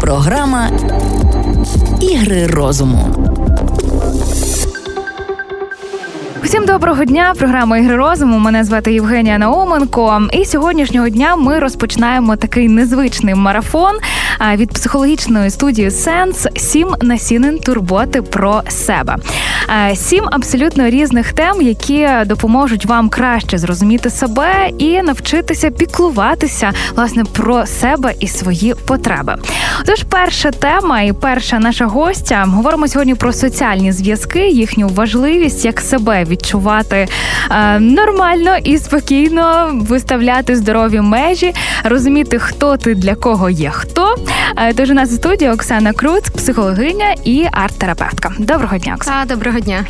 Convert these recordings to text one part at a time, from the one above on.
Програма Ігри розуму. Всім доброго дня. Програма ігри розуму. Мене звати Євгенія Науменко. І сьогоднішнього дня ми розпочинаємо такий незвичний марафон від психологічної студії Сенс сім насінин турботи про себе. Сім абсолютно різних тем, які допоможуть вам краще зрозуміти себе і навчитися піклуватися власне про себе і свої потреби. Тож, перша тема і перша наша гостя говоримо сьогодні про соціальні зв'язки, їхню важливість як себе відчувати е, нормально і спокійно виставляти здорові межі, розуміти, хто ти для кого є хто. Е, тож у нас у студії Оксана Круц, психологиня і арт-терапевтка. Доброго дня, Оксана. Доброго дня.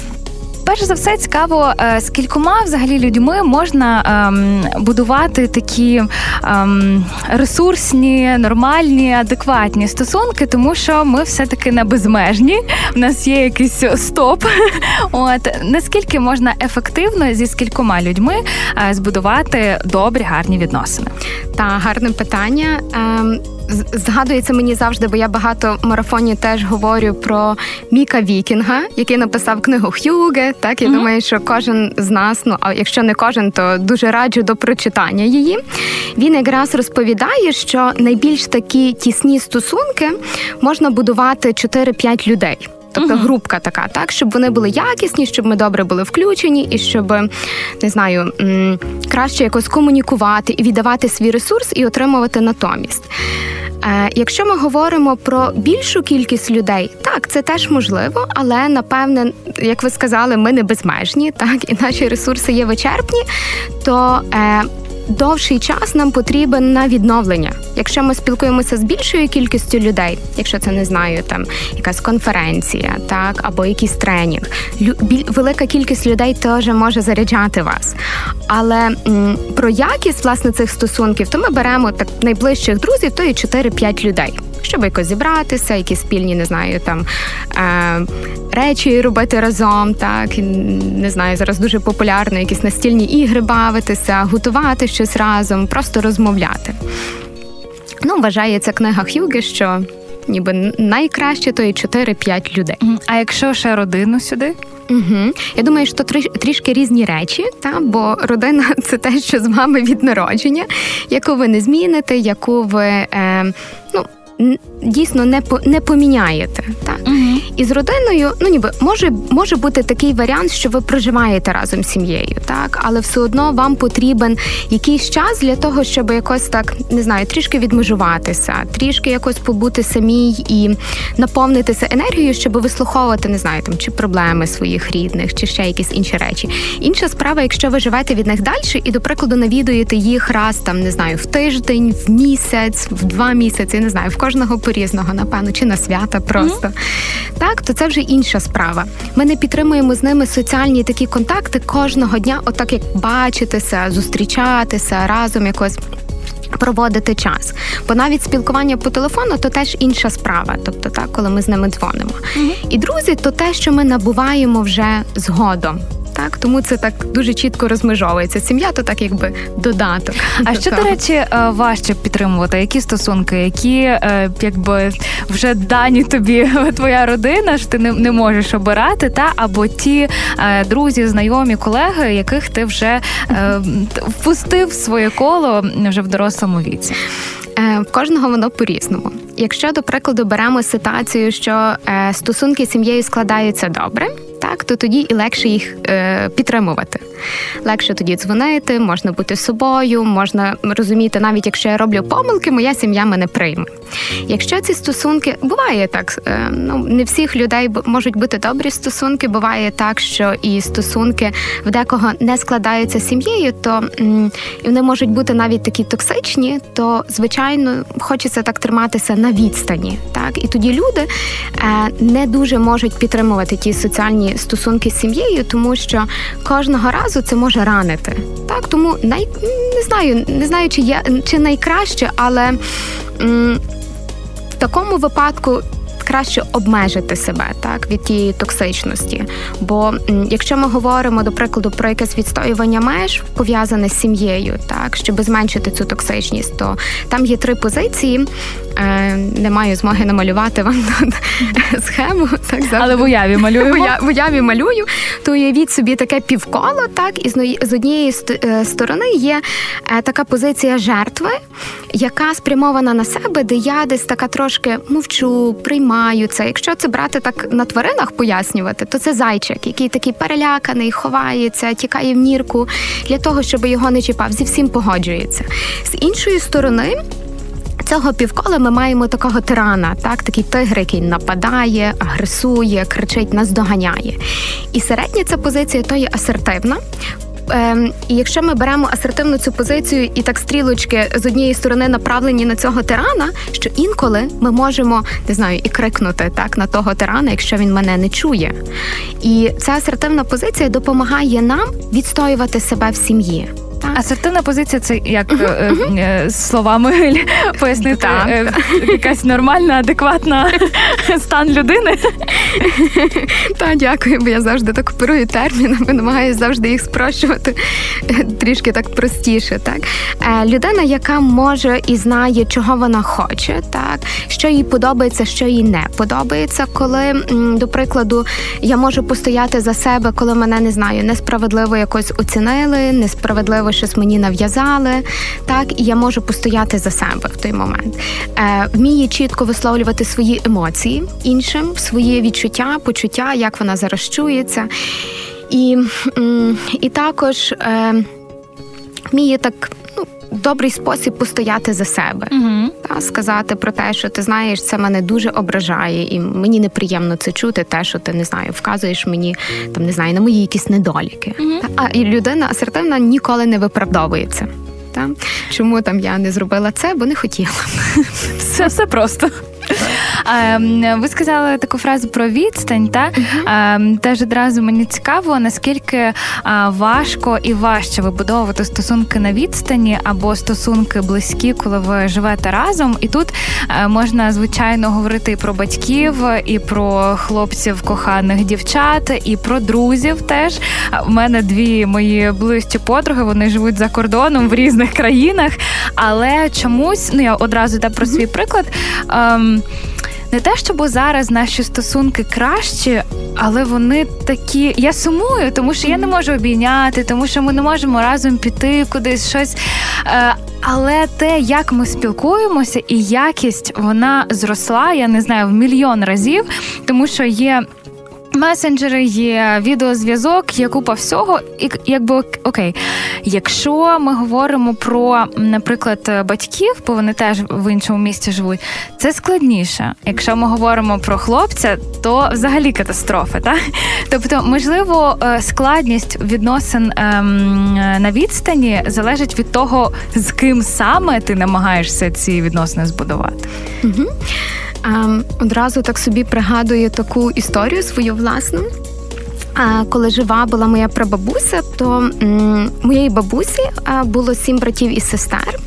Перш за все цікаво, е, з кількома взагалі людьми можна ем, будувати такі ем, ресурсні, нормальні, адекватні стосунки, тому що ми все-таки не безмежні. У нас є якийсь стоп. От наскільки можна ефективно зі скількома людьми е, збудувати добрі, гарні відносини? Та гарне питання. Ем, згадується мені завжди, бо я багато в марафоні теж говорю про Міка Вікінга, який написав книгу Х'юге. Так я mm-hmm. думаю, що кожен з нас, ну а якщо не кожен, то дуже раджу до прочитання її. Він якраз розповідає, що найбільш такі тісні стосунки можна будувати 4-5 людей. Тобто uh-huh. групка така, так, щоб вони були якісні, щоб ми добре були включені, і щоб не знаю, краще якось комунікувати і віддавати свій ресурс і отримувати натомість. Е, якщо ми говоримо про більшу кількість людей, так це теж можливо, але напевне, як ви сказали, ми не безмежні, так і наші ресурси є вичерпні, то е, довший час нам потрібен на відновлення. Якщо ми спілкуємося з більшою кількістю людей, якщо це не знаю, там якась конференція, так або якийсь тренінг, велика кількість людей теж може заряджати вас. Але м, про якість власне цих стосунків, то ми беремо так найближчих друзів, то і 4-5 людей щоб якось зібратися, якісь спільні, не знаю, там е, речі робити разом. Так не знаю, зараз дуже популярно якісь настільні ігри бавитися, готувати щось разом, просто розмовляти. Ну, вважає ця книга Х'юги, що ніби найкраще то і 4-5 людей. А якщо ще родину сюди? Угу. Я думаю, що тріш, трішки різні речі, та бо родина це те, що з вами від народження, яку ви не зміните, яку ви е, ну дійсно не не поміняєте. Так? Угу. І з родиною, ну ніби може може бути такий варіант, що ви проживаєте разом з сім'єю, так, але все одно вам потрібен якийсь час для того, щоб якось так не знаю, трішки відмежуватися, трішки якось побути самій і наповнитися енергією, щоб вислуховувати, не знаю, там чи проблеми своїх рідних, чи ще якісь інші речі. Інша справа, якщо ви живете від них далі, і, до прикладу, навідуєте їх раз там, не знаю, в тиждень, в місяць, в два місяці, не знаю, в кожного по-різному, напевно, чи на свята просто. Mm-hmm. Так, то це вже інша справа. Ми не підтримуємо з ними соціальні такі контакти кожного дня, отак як бачитися, зустрічатися разом якось. Проводити час, бо навіть спілкування по телефону то теж інша справа, тобто так, коли ми з ними дзвонимо. mm І друзі, то те, що ми набуваємо вже згодом так тому це так дуже чітко розмежовується. Сім'я то так, якби додаток. А що до речі, е, важче підтримувати? Які стосунки, які е, якби вже дані тобі твоя родина, що ти не, не можеш обирати, та або ті е, друзі, знайомі, колеги, яких ти вже впустив в своє коло вже в дорослому віці. В кожного воно по-різному. Якщо до прикладу беремо ситуацію, що стосунки з сім'єю складаються добре, так то тоді і легше їх е, підтримувати. Легше тоді дзвонити, можна бути собою, можна розуміти, навіть якщо я роблю помилки, моя сім'я мене прийме. Якщо ці стосунки буває так, е, ну не всіх людей можуть бути добрі стосунки. Буває так, що і стосунки в декого не складаються сім'єю, то і вони можуть бути навіть такі токсичні, то звичайно хочеться так триматися на відстані. Так і тоді люди е, не дуже можуть підтримувати ті соціальні стосунки з сім'єю, тому що кожного разу це може ранити. Так, тому най не знаю, не знаю, чи я чи найкраще, але м, в такому випадку краще обмежити себе так від тієї токсичності. Бо якщо ми говоримо до прикладу про якесь відстоювання меж пов'язане з сім'єю, так щоб зменшити цю токсичність, то там є три позиції. Е, не маю змоги намалювати вам тут схему, так завжди. але в уяві малюємо. в уяві малюю. То уявіть собі таке півколо, так і з однієї е, сторони є е, така позиція жертви, яка спрямована на себе, де я десь така трошки мовчу, приймаю це. Якщо це брати так на тваринах пояснювати, то це зайчик, який такий переляканий, ховається, тікає в нірку для того, щоб його не чіпав. Зі всім погоджується. З іншої сторони. Цього півкола ми маємо такого тирана, так такий тигр, який нападає, агресує, кричить, нас доганяє. І середня ця позиція то є асертивна, Ем, І якщо ми беремо асертивну цю позицію і так стрілочки з однієї сторони направлені на цього тирана, що інколи ми можемо не знаю і крикнути так на того тирана, якщо він мене не чує. І ця асертивна позиція допомагає нам відстоювати себе в сім'ї. Асертивна позиція це як uh-huh, uh-huh. словами пояснити. Е, якась нормальна, адекватна стан людини. Так, дякую, бо я завжди так оперую термінами, намагаюся завжди їх спрощувати трішки так простіше. Так людина, яка може і знає, чого вона хоче, так що їй подобається, що їй не подобається, коли до прикладу я можу постояти за себе, коли мене не знаю, несправедливо якось оцінили, несправедливо щось мені нав'язали, так і я можу постояти за себе в той момент. Е, Вміє чітко висловлювати свої емоції іншим, свої відчуття, почуття, як вона зараз чується. І і також е, вміє так добрий спосіб постояти за себе, uh та сказати про те, що ти знаєш, це мене дуже ображає, і мені неприємно це чути, те, що ти не знаю, вказуєш мені там не знаю на мої якісь недоліки. uh Та, а і людина асертивна ніколи не виправдовується. Та чому там я не зробила це, бо не хотіла. Все, все просто. Ви сказали таку фразу про відстань, та теж одразу мені цікаво, наскільки важко і важче вибудовувати стосунки на відстані або стосунки близькі, коли ви живете разом. І тут е, можна звичайно говорити і про батьків, і про хлопців, коханих дівчат, і про друзів. Теж у мене дві мої ближчі подруги. Вони живуть за кордоном в різних країнах, але чомусь ну я одразу та про свій приклад. Ем, не те, щоб зараз наші стосунки кращі, але вони такі. Я сумую, тому що я не можу обійняти, тому що ми не можемо разом піти кудись щось. Е, але те, як ми спілкуємося, і якість вона зросла, я не знаю, в мільйон разів, тому що є месенджери, є відеозв'язок, є купа всього. І якби окей, якщо ми говоримо про, наприклад, батьків, бо вони теж в іншому місті живуть, це складніше. Якщо ми говоримо про хлопця, то взагалі катастрофа. Так? Тобто, можливо, е, складність відносин ем, на відстані залежить від того, з ким саме ти намагаєшся ці відносини збудувати. Угу. Ем, одразу так собі пригадую таку історію свою власну. Коли жива була моя прабабуся, то моєї бабусі було сім братів і сестер.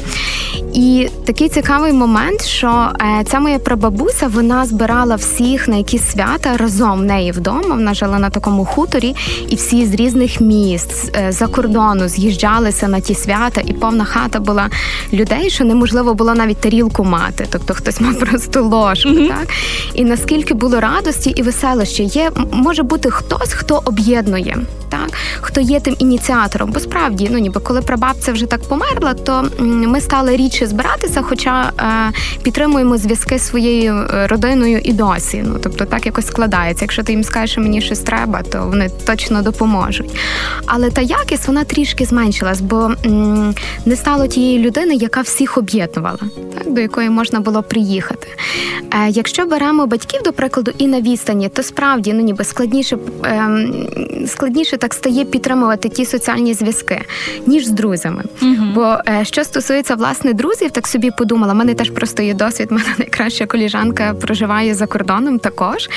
І такий цікавий момент, що е, ця моя прабабуся вона збирала всіх на якісь свята разом в неї вдома. Вона жила на такому хуторі, і всі з різних міст е, за кордону з'їжджалися на ті свята, і повна хата була людей, що неможливо було навіть тарілку мати. Тобто хтось мав просто ложку. Mm-hmm. Так і наскільки було радості і веселощі, є може бути хтось, хто об'єднує, так хто є тим ініціатором. Бо справді, ну ніби коли прабабця вже так померла, то ми стали рідше збиратися, хоча е, підтримуємо зв'язки своєю е, родиною і досі. Ну тобто так якось складається. Якщо ти їм скажеш, що мені щось треба, то вони точно допоможуть. Але та якість вона трішки зменшилась, бо м, не стало тієї людини, яка всіх об'єднувала, так до якої можна було приїхати. Е, Якщо беремо батьків, до прикладу, і на відстані, то справді ну ніби складніше е, складніше так стає підтримувати ті соціальні зв'язки, ніж з друзями. Угу. Бо е, що стосується власне друзів, друзів, так собі подумала. У мене теж просто є досвід. Мене найкраща коліжанка проживає за кордоном також.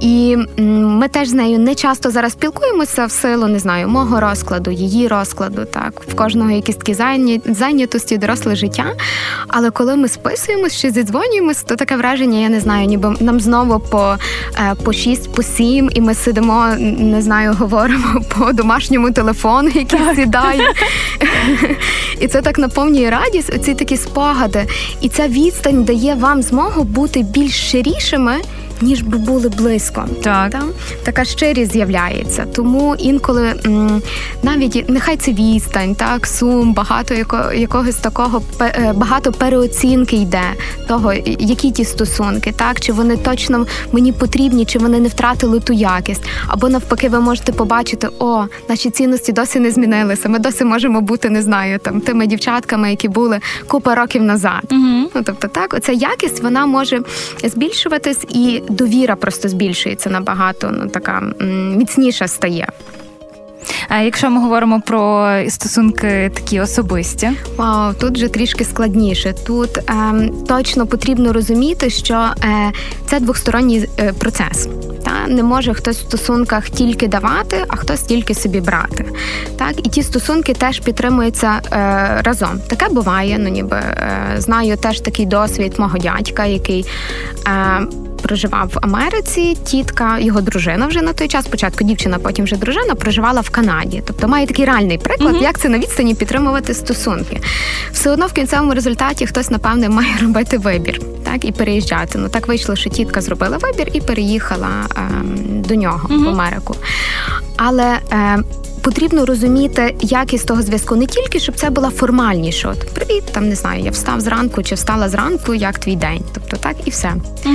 І ми теж з нею не часто зараз спілкуємося в силу, не знаю, мого розкладу, її розкладу. Так, в кожного якісь такі зайнятості, доросле життя. Але коли ми списуємось чи зідзвонюємось, то таке враження, я не знаю, ніби нам знову по е, по 6, по 7, і ми сидимо, не знаю, говоримо по домашньому телефону, який сідає. І це так наповнює радість, оці такі спогади. І ця відстань дає вам змогу бути більш ширішими ніж би були близько. Так. Та? Така щирість з'являється. Тому інколи навіть нехай це відстань, так, сум, багато яко, якогось такого е, багато переоцінки йде того, які ті стосунки, так, чи вони точно мені потрібні, чи вони не втратили ту якість. Або навпаки, ви можете побачити, о, наші цінності досі не змінилися. Ми досі можемо бути, не знаю, там тими дівчатками, які були купа років назад. Угу. Ну тобто, так, оця якість вона може збільшуватись і довіра просто збільшується набагато, ну така міцніша стає. А якщо ми говоримо про стосунки такі особисті, Вау, тут вже трішки складніше. Тут е, точно потрібно розуміти, що е, це двосторонній е, процес. Та не може хтось в стосунках тільки давати, а хтось тільки собі брати. Так, і ті стосунки теж підтримуються е, разом. Таке буває. Ну ніби е, знаю теж такий досвід мого дядька, який. Проживав в Америці. Тітка, його дружина вже на той час, спочатку дівчина, потім вже дружина, проживала в Канаді. Тобто має такий реальний приклад, mm-hmm. як це на відстані підтримувати стосунки. Все одно в кінцевому результаті хтось, напевне, має робити вибір, так і переїжджати. Ну так вийшло, що тітка зробила вибір і переїхала е, до нього mm-hmm. в Америку. Але е, потрібно розуміти якість того зв'язку не тільки, щоб це була формальніше. От привіт, там не знаю, я встав зранку чи встала зранку, як твій день. Тобто так і все. Угу.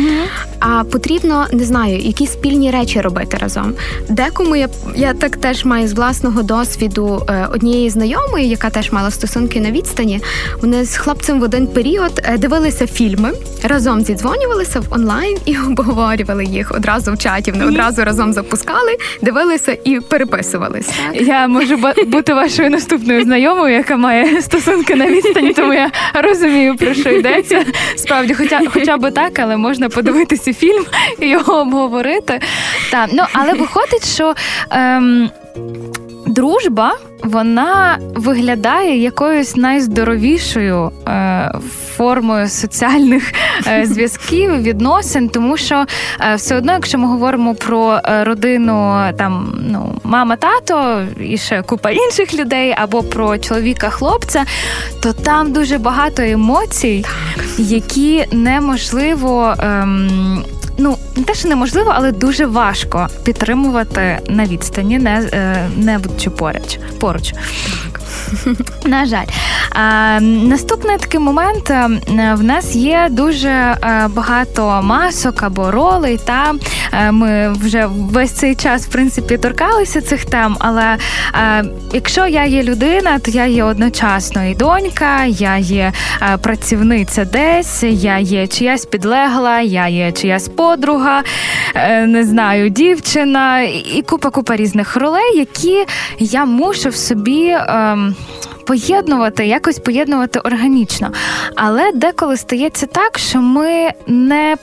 А потрібно не знаю, якісь спільні речі робити разом. Декому я я так теж маю з власного досвіду е, однієї знайомої, яка теж мала стосунки на відстані. Вони з хлопцем в один період е, дивилися фільми, разом зідзвонювалися в онлайн і обговорювали їх одразу в чаті. Вони одразу разом запускали, дивилися і переписувалися. Я можу бути вашою наступною знайомою, яка має стосунки на відстані, тому я розумію, про що йдеться. Справді, хоча хоча б так, але можна подивитися фільм і його обговорити. Так, ну але виходить, що. Ем, Дружба вона виглядає якоюсь найздоровішою е, формою соціальних е, зв'язків, відносин, тому що е, все одно, якщо ми говоримо про е, родину, там ну мама, тато і ще купа інших людей, або про чоловіка, хлопця, то там дуже багато емоцій, які неможливо. Ем, ну не те, що неможливо, але дуже важко підтримувати на відстані, не не будучи поруч. поруч. На жаль, наступний такий момент е, в нас є дуже е, багато масок або ролей. Та е, ми вже весь цей час в принципі торкалися цих тем. Але якщо я є людина, то я є одночасно і донька, я є працівниця десь, я є чиясь підлегла, я є чиясь подруга, не знаю, дівчина і купа купа різних ролей, які я мушу в собі. Поєднувати, якось поєднувати органічно. Але деколи стається так, що ми не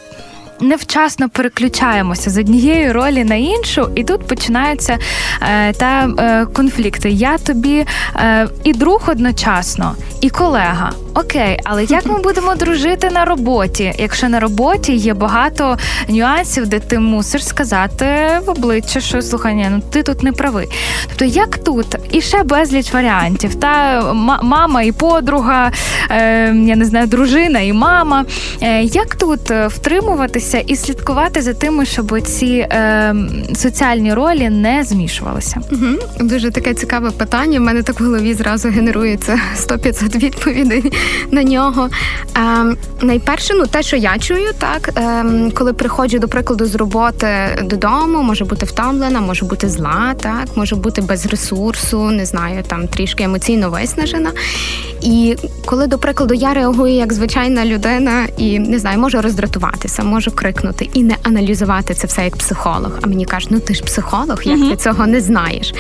невчасно переключаємося з однієї ролі на іншу, і тут починаються е, та е, конфлікти. Я тобі е, і друг одночасно, і колега. Окей, але як ми будемо дружити на роботі? Якщо на роботі є багато нюансів, де ти мусиш сказати в обличчя, що слухай, ні, ну ти тут не правий. Тобто, як тут і ще безліч варіантів, та мама і подруга, е, я не знаю, дружина і мама. Е, як тут втримуватися і слідкувати за тим, щоб ці е, соціальні ролі не змішувалися? Угу. Дуже таке цікаве питання. У мене так в голові зразу генерується 100-500 відповідей на нього. Е, найперше, ну те, що я чую, так е, коли приходжу до прикладу з роботи додому, може бути втомлена, може бути зла, так може бути без ресурсу, не знаю, там трішки емоційно виснажена. І коли, до прикладу, я реагую як звичайна людина і не знаю, можу роздратуватися, можу крикнути і не аналізувати це все як психолог. А мені кажуть, ну ти ж психолог, як mm-hmm. ти цього не знаєш.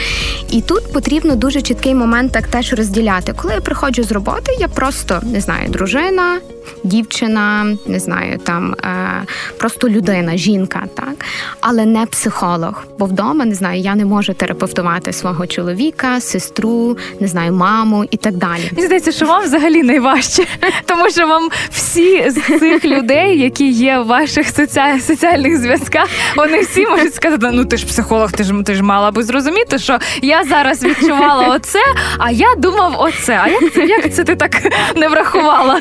І тут потрібно дуже чіткий момент так теж розділяти. Коли я приходжу з роботи, я просто не знаю, дружина, дівчина, не знаю, там е, просто людина, жінка, так, але не психолог. Бо вдома не знаю, я не можу терапевтувати свого чоловіка, сестру, не знаю, маму і так далі. Мені здається, що вам взагалі найважче, тому що вам всі з цих людей, які є в ваших соціальних зв'язках, вони всі можуть сказати: ну ти ж психолог, ти ж ти ж мала би зрозуміти, що я зараз відчувала оце, а я думав оце. А як це як це ти так не врахувала?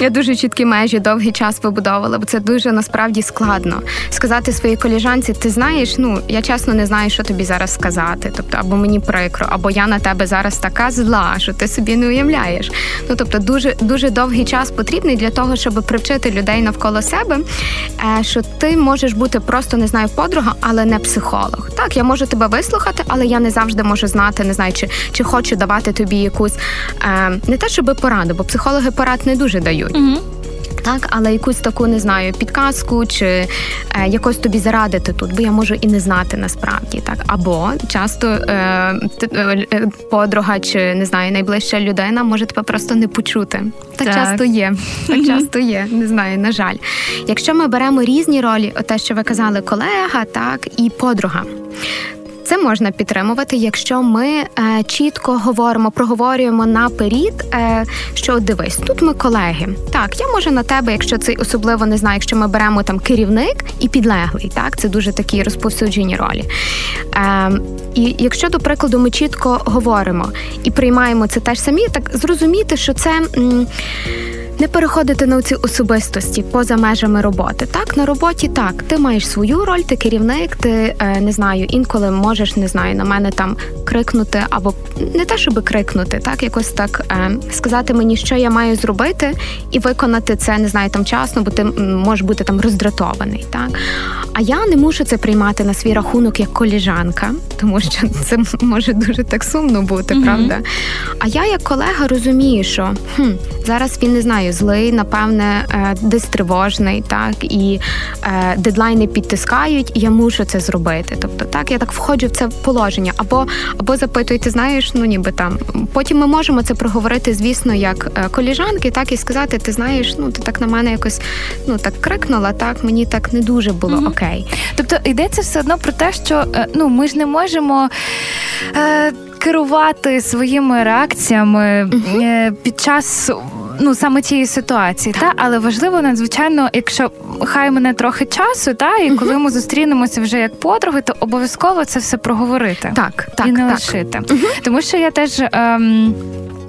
Я дуже чіткі межі довгий час вибудовувала, бо це дуже насправді складно. Сказати своїй коліжанці, ти знаєш, ну я чесно не знаю, що тобі зараз сказати. Тобто, або мені прикро, або я на тебе зараз така зла, що ти собі не уявляєш. Ну тобто, дуже дуже довгий час потрібний для того, щоб привчити людей навколо себе, е, що ти можеш бути просто не знаю, подруга, але не психолог. Так, я можу тебе вислухати, але я не завжди можу знати, не знаю, чи чи хочу давати тобі якусь е, не те, щоб пораду, бо психологи порад не дуже дають. Угу. Так, але якусь таку не знаю підказку чи е, якось тобі зарадити тут, бо я можу і не знати насправді так. Або часто е, е, подруга чи не знаю, найближча людина може тебе просто не почути. Так, так. часто є. Так часто є. Не знаю, на жаль. Якщо ми беремо різні ролі, те, що ви казали, колега, так і подруга. Це можна підтримувати, якщо ми е, чітко говоримо, проговорюємо наперед, е, що дивись, тут ми колеги. Так, я можу на тебе, якщо це особливо не знаю, якщо ми беремо там керівник і підлеглий, так це дуже такі розповсюджені ролі. Е, І якщо, до прикладу, ми чітко говоримо і приймаємо це теж самі, так зрозуміти, що це. М- не переходити на ці особистості поза межами роботи. Так, на роботі так, ти маєш свою роль, ти керівник, ти е, не знаю, інколи можеш не знаю на мене там крикнути, або не те, щоб крикнути, так якось так е, сказати мені, що я маю зробити, і виконати це не знаю там часно, бо ти можеш бути там роздратований. Так а я не мушу це приймати на свій рахунок як коліжанка, тому що це може дуже так сумно бути, mm-hmm. правда? А я як колега розумію, що хм, зараз він не знаю злий, напевне, е, десь тривожний, так і е, дедлайни підтискають, і я мушу це зробити. Тобто, так я так входжу в це положення, або або запитую, ти знаєш, ну ніби там. Потім ми можемо це проговорити, звісно, як е, коліжанки, так і сказати, ти знаєш, ну ти так на мене якось ну так крикнула, так мені так не дуже було mm-hmm. окей. Тобто йдеться все одно про те, що ну ми ж не можемо. Е- Керувати своїми реакціями uh-huh. під час ну саме цієї ситуації, та? Але важливо надзвичайно, якщо хай мене трохи часу, та? І коли ми зустрінемося вже як подруги, то обов'язково це все проговорити. Так, так і не так. лишити, тому що я теж. Ем,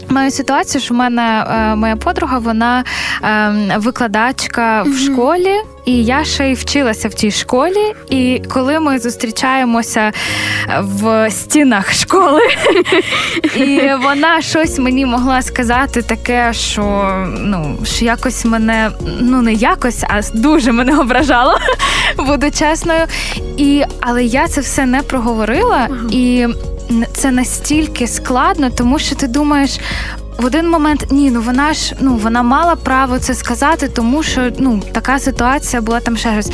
Маю ситуацію, що в мене е, моя подруга, вона е, викладачка в школі, і я ще й вчилася в тій школі. І коли ми зустрічаємося в стінах школи, і вона щось мені могла сказати таке, що ну що якось мене ну не якось, а дуже мене ображало, буду чесною. І але я це все не проговорила і це настільки складно, тому що ти думаєш. В один момент ні, ну вона ж ну вона мала право це сказати, тому що ну така ситуація була там ще щось.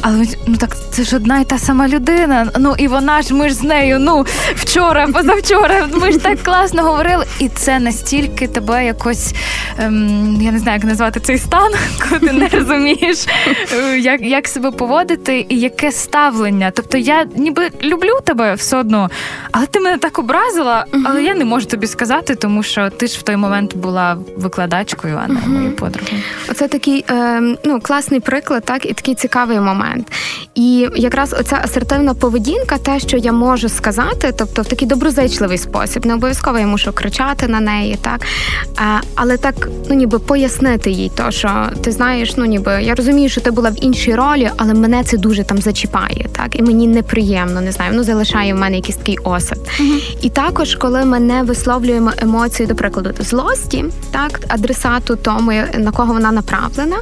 Але ну так це ж одна й та сама людина. Ну і вона ж ми ж з нею. Ну вчора, позавчора, ми ж так класно говорили, і це настільки тебе якось ем, я не знаю, як назвати цей стан, коли ти не розумієш, е, як як себе поводити і яке ставлення. Тобто я ніби люблю тебе все одно, але ти мене так образила, але я не можу тобі сказати, тому що ти ж в той момент була викладачкою, а не моєю подругою. Оце такий е, ну класний приклад, так і такий цікавий момент. І якраз оця асертивна поведінка, те, що я можу сказати, тобто в такий доброзичливий спосіб, не обов'язково я мушу кричати на неї, так е, але так, ну ніби пояснити їй, то що ти знаєш, ну ніби я розумію, що ти була в іншій ролі, але мене це дуже там зачіпає, так і мені неприємно, не знаю, ну залишає в мене якийсь такий осад. uh І також, коли ми не висловлюємо емоції, до прикладу злості, так адресату тому, на кого вона направлена,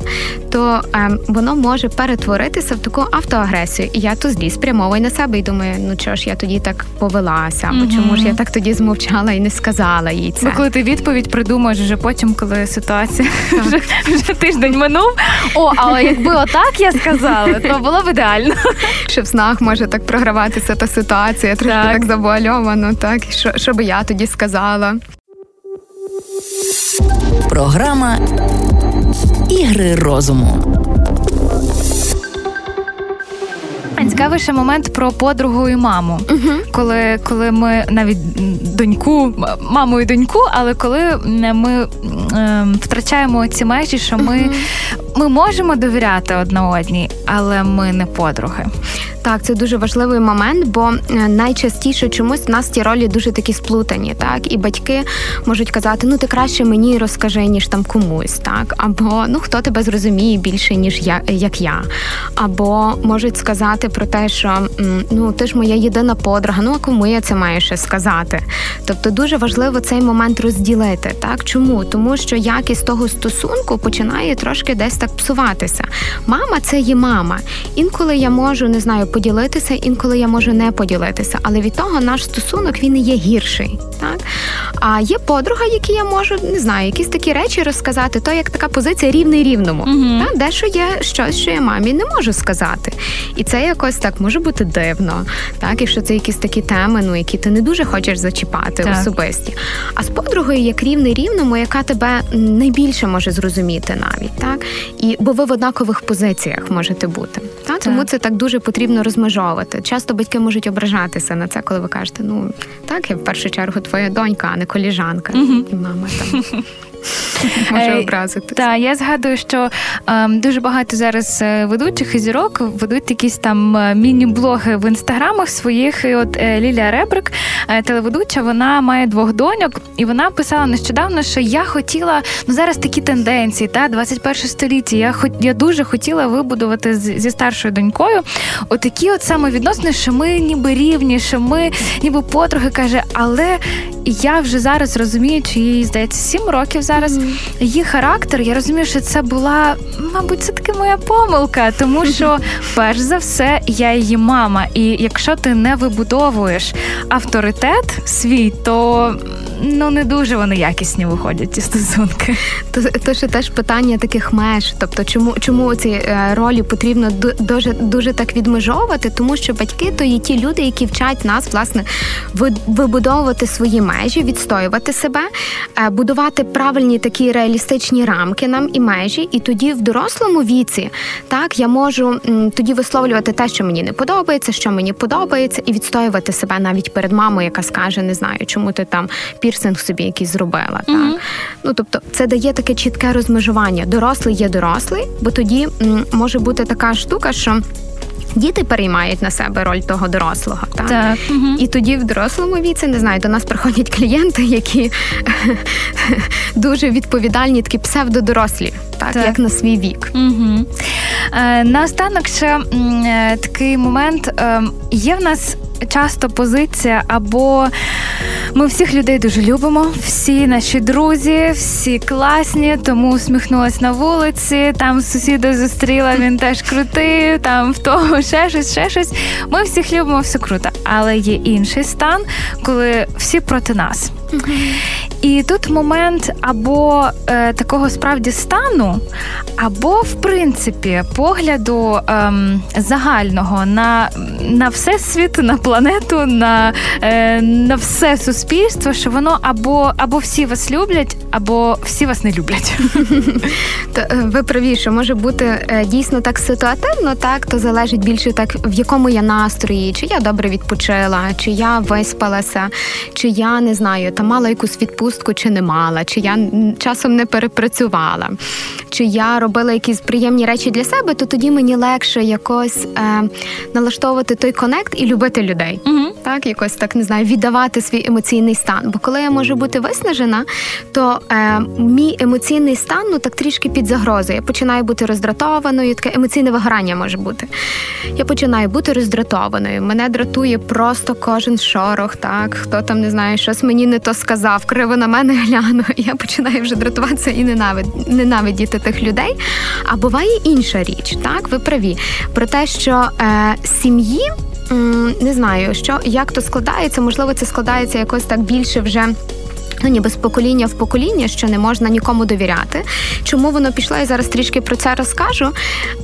то е, воно може перетворитися в таку автоагресію. І я то злі спрямовую на себе і думаю, ну чого ж я тоді так повелася, або mm чому ж я так тоді змовчала і не сказала їй це. Ну, коли ти відповідь придумаєш вже потім, коли ситуація вже, вже тиждень минув. О, але якби отак я сказала, то було б ідеально. Що в снах може так програватися та ситуація, трошки так, так завуальовано, так що, що би я тоді сказала. Програма Ігри розуму. Цікавий ще момент про подругу і маму, uh коли коли ми навіть доньку, маму і доньку, але коли ми е, втрачаємо ці межі, що ми, uh ми можемо довіряти одна одній, але ми не подруги. Так, це дуже важливий момент, бо е, найчастіше чомусь в нас ті ролі дуже такі сплутані, так і батьки можуть казати, ну ти краще мені розкажи, ніж там комусь, так або ну хто тебе зрозуміє більше, ніж я як я, або можуть сказати про те, що ну ти ж моя єдина подруга, ну а кому я це маю ще сказати? Тобто дуже важливо цей момент розділити. Так чому? Тому що якість того стосунку починає трошки десь так псуватися. Мама це є мама. Інколи я можу не знаю поділитися, інколи я можу не поділитися. Але від того наш стосунок він є гірший. Так? А є подруга, які я можу не знаю, якісь такі речі розказати, то як така позиція рівний рівному. uh Так? Дещо є щось, що я мамі не можу сказати. І це якось так може бути дивно. Так, Якщо це якісь такі теми, ну які ти не дуже хочеш зачіпати так. особисті. А з подругою як рівний рівному, яка тебе найбільше може зрозуміти навіть. так? І Бо ви в однакових позиціях можете бути. Так? Тому це так дуже потрібно розмежовувати. Часто батьки можуть ображатися на це, коли ви кажете, ну так, я в першу чергу твоя донька, а не коліжанка. І мама там. Може образити. Так, я згадую, що е, дуже багато зараз е, ведучих і зірок ведуть якісь там е, міні-блоги в інстаграмах своїх. І От е, Лілія Ребрик, е, телеведуча, вона має двох доньок, і вона писала нещодавно, що я хотіла ну зараз такі тенденції, та 21 століття. Я хоч я дуже хотіла вибудувати з, зі старшою донькою отакі от саме відносини, що ми ніби рівні, що ми ніби подруги каже, але я вже зараз розумію, чи їй здається сім років зараз. Mm-hmm. Її характер, я розумію, що це була, мабуть, це таки моя помилка, тому що, перш за все, я її мама. І якщо ти не вибудовуєш авторитет свій, то ну не дуже вони якісні виходять ці стосунки. То, то ще теж питання таких меж. Тобто, чому чому ці е, ролі потрібно дуже дуже так відмежовувати? Тому що батьки то є ті люди, які вчать нас власне вибудовувати свої межі, відстоювати себе, е, будувати правильні такі реалістичні рамки нам і межі. І тоді в дорослому віці так я можу тоді висловлювати те, що мені не подобається, що мені подобається, і відстоювати себе навіть перед мамою, яка скаже: не знаю, чому ти там пірсинг собі якийсь зробила. Mm-hmm. Так ну тобто, це дає таке чітке розмежування. Дорослий є дорослий, бо тоді м, може бути така штука, що. Діти переймають на себе роль того дорослого, так, так. Угу. і тоді в дорослому віці не знаю, до нас приходять клієнти, які дуже відповідальні, такі псевдодорослі, так, так. як на свій вік. Угу. Е, Наостанок ще е, такий момент е, є в нас часто позиція, або ми всіх людей дуже любимо, всі наші друзі, всі класні, тому усміхнулась на вулиці, там сусіда зустріла, він теж крутий, там в того ще щось, ще щось. Ми всіх любимо, все круто. Але є інший стан, коли всі проти нас. І тут момент або е, такого справді стану, або, в принципі, погляду е, загального на на всесвіт, на планету, на е, на все суспільство, що воно або або всі вас люблять, або всі вас не люблять. То е, ви праві, що може бути е, дійсно так ситуативно, так то залежить більше так, в якому я настрої, чи я добре відпочила, чи я виспалася, чи я не знаю, там мала якусь відпустку, чи не мала, чи я часом не перепрацювала, чи я робила якісь приємні речі для себе, то тоді мені легше якось е, налаштовувати той конект і любити людей. Угу. так якось так не знаю, віддавати свій емоційний стан. Бо коли я можу бути виснажена, то е, мій емоційний стан ну так трішки під загрозою. Я починаю бути роздратованою, таке емоційне вигорання може бути. Я починаю бути роздратованою. Мене дратує просто кожен шорох, так хто там не знає, щось мені не то сказав, криво на мене гляну. Я починаю вже дратуватися і ненавид... ненавидіти тих людей. А буває інша річ, так ви праві про те, що е, сім'ї не знаю, що як то складається, можливо, це складається якось так більше вже. Ну, ніби з покоління в покоління, що не можна нікому довіряти. Чому воно пішло? Я зараз трішки про це розкажу.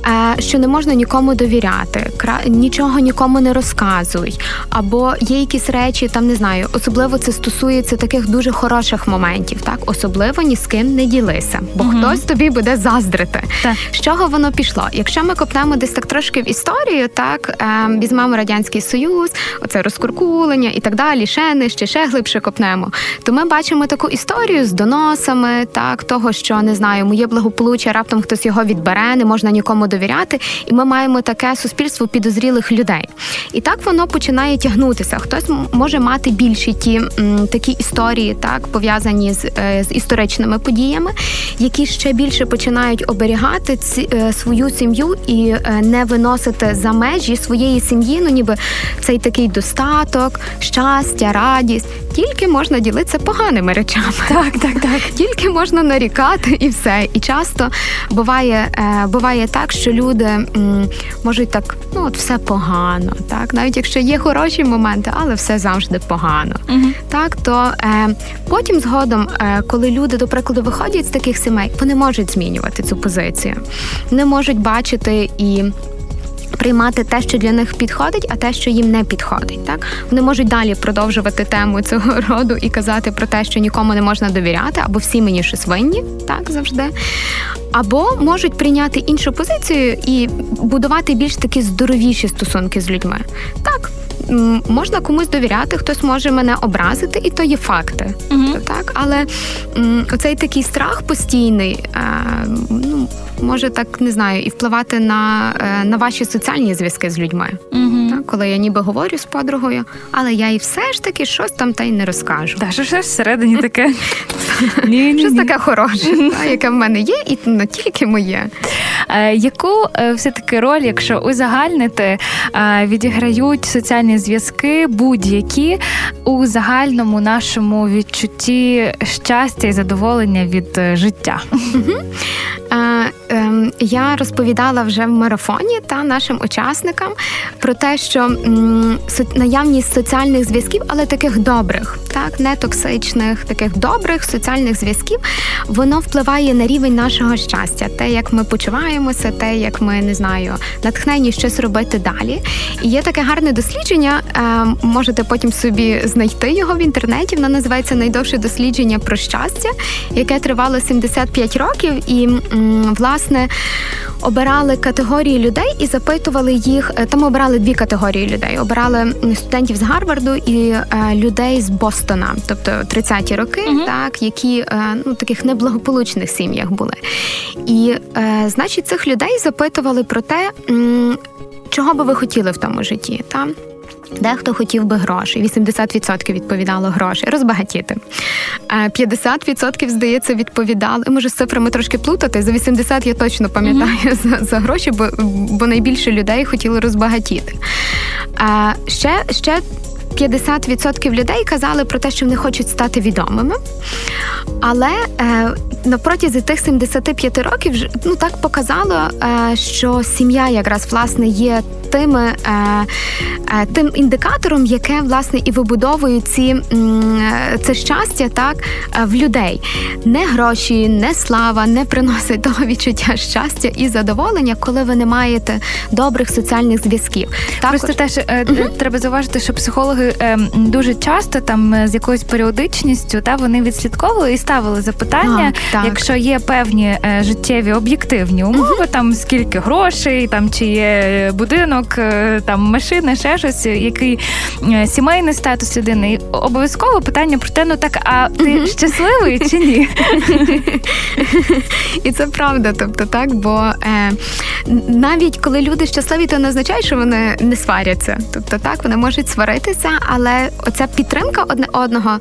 Е, що не можна нікому довіряти, нічого нікому не розказуй. Або є якісь речі, там не знаю, особливо це стосується таких дуже хороших моментів. Так, особливо ні з ким не ділися, бо угу. хтось тобі буде заздрити. Так. З чого воно пішло? Якщо ми копнемо десь так трошки в історію, так е, візьмемо радянський союз, оце розкуркулення і так далі, ще нижче, ще глибше копнемо, то ми бачимо бачимо таку історію з доносами, так того, що не знаю, моє благополуччя, раптом хтось його відбере, не можна нікому довіряти, і ми маємо таке суспільство підозрілих людей. І так воно починає тягнутися. Хтось може мати більші ті м, такі історії, так пов'язані з, е, з історичними подіями, які ще більше починають оберігати ці, е, свою сім'ю і е, не виносити за межі своєї сім'ї. Ну ніби цей такий достаток, щастя, радість. Тільки можна ділитися поганим поганими речами. Так, так, так. Тільки можна нарікати і все. І часто буває е, буває так, що люди м, можуть так, ну от все погано, так, навіть якщо є хороші моменти, але все завжди погано. Угу. Так, то е, потім згодом, е, коли люди, до прикладу, виходять з таких сімей, вони можуть змінювати цю позицію, не можуть бачити і приймати те, що для них підходить, а те, що їм не підходить. Так вони можуть далі продовжувати тему цього роду і казати про те, що нікому не можна довіряти, або всі мені щось винні, так завжди. Або можуть прийняти іншу позицію і будувати більш такі здоровіші стосунки з людьми. Так. Можна комусь довіряти, хтось може мене образити, і то є факти. uh Так, але м, оцей такий страх постійний, е, ну може так не знаю, і впливати на е, на ваші соціальні зв'язки з людьми. Угу. Так, Коли я ніби говорю з подругою, але я і все ж таки щось там та й не розкажу. Та що ж всередині таке щось таке хороше, яке в мене є, і не тільки моє. Е, яку е, все-таки роль, якщо узагальнити, відіграють соціальні зв'язки будь-які у загальному нашому відчутті щастя і задоволення від життя? Я розповідала вже в марафоні та нашим учасникам про те, що наявність соціальних зв'язків, але таких добрих, так не токсичних, таких добрих соціальних зв'язків, воно впливає на рівень нашого щастя, те, як ми почуваємося, те, як ми не знаю, натхнені щось робити далі. І є таке гарне дослідження. Ем, можете потім собі знайти його в інтернеті. Воно називається найдовше дослідження про щастя, яке тривало 75 років, і власне обирали категорії людей і запитували їх. Е, там обирали дві категорії людей: обирали студентів з Гарварду і е, людей з Бостона, тобто 30-ті роки, uh так які е, ну таких неблагополучних сім'ях були. І значить, цих людей запитували про те, чого би ви хотіли в тому житті. Та? Дехто хотів би грошей, 80% відповідало грошей, розбагатіти. 50% здається, відповідали. Може з цифрами трошки плутати. За 80 я точно пам'ятаю mm-hmm. за за гроші, бо бо найбільше людей хотіли розбагатіти. А ще ще 50% людей казали про те, що вони хочуть стати відомими. Але е, на протязі тих 75 років ну так показало, е, що сім'я якраз власне є тими е, е, тим індикатором, яке власне і вибудовує ці це щастя, так е, в людей. Не гроші, не слава не приносить того відчуття щастя і задоволення, коли ви не маєте добрих соціальних зв'язків. Також... Просто теж угу. треба зауважити, що психологи дуже часто там з якоюсь періодичністю та вони відслідковували і ставили запитання, а, так. якщо є певні життєві об'єктивні умови, угу. там скільки грошей, там чи є будинок будинок, е, там машина, ще щось, який е, сімейний статус людини. І Обов'язково питання про те, ну так, а ти mm щасливий чи ні? І це правда, тобто так, бо е, навіть коли люди щасливі, то не означає, що вони не сваряться. Тобто так вони можуть сваритися, але оця підтримка одне одного,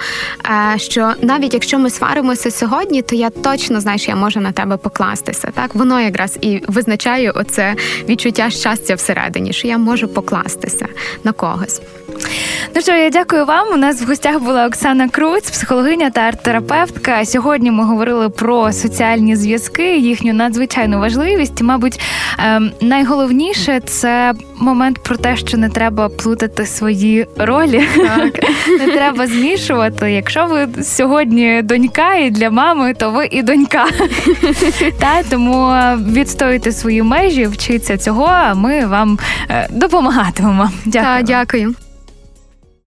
е, що навіть якщо ми сваримося сьогодні, то я точно знаю, що я можу на тебе покластися. Так воно якраз і визначає оце відчуття щастя всередині, що я можу покластися на когось. Ну що, я дякую вам. У нас в гостях була Оксана Круць, психологиня та арт-терапевтка. Сьогодні ми говорили про соціальні зв'язки, їхню надзвичайну важливість. Мабуть, ем, найголовніше це момент про те, що не треба плутати свої ролі. Так. Не треба змішувати. Якщо ви сьогодні донька і для мами, то ви і донька. Та тому відстоюйте свої межі, вчіться цього. а Ми вам е, допомагатимемо. Дякую. Та, дякую.